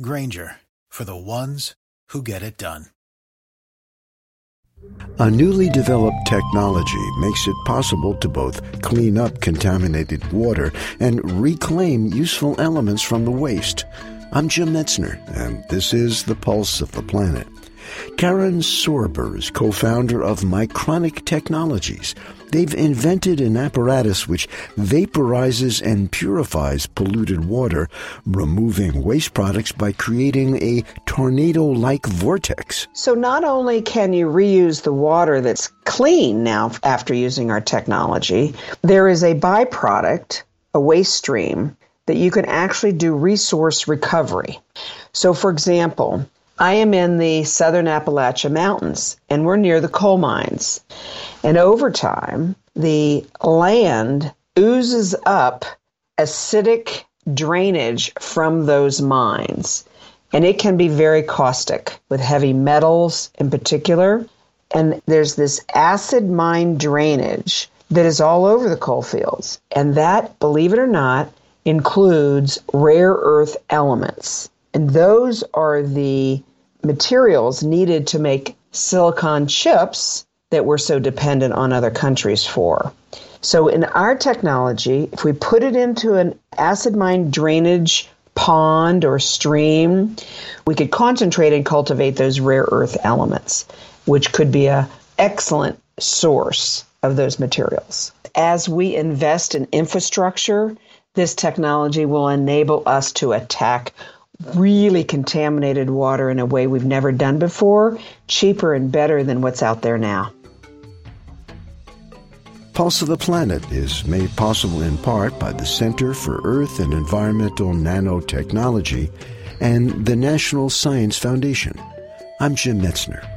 Grainger for the ones who get it done. A newly developed technology makes it possible to both clean up contaminated water and reclaim useful elements from the waste. I'm Jim Metzner, and this is The Pulse of the Planet. Karen Sorber is co founder of Micronic Technologies. They've invented an apparatus which vaporizes and purifies polluted water, removing waste products by creating a tornado like vortex. So, not only can you reuse the water that's clean now after using our technology, there is a byproduct, a waste stream, that you can actually do resource recovery. So, for example, I am in the southern Appalachia Mountains and we're near the coal mines. And over time, the land oozes up acidic drainage from those mines. And it can be very caustic with heavy metals in particular. And there's this acid mine drainage that is all over the coal fields. And that, believe it or not, includes rare earth elements. And those are the materials needed to make silicon chips that we're so dependent on other countries for. So, in our technology, if we put it into an acid mine drainage pond or stream, we could concentrate and cultivate those rare earth elements, which could be an excellent source of those materials. As we invest in infrastructure, this technology will enable us to attack really contaminated water in a way we've never done before, cheaper and better than what's out there now. Pulse of the Planet is made possible in part by the Center for Earth and Environmental Nanotechnology and the National Science Foundation. I'm Jim Metzner.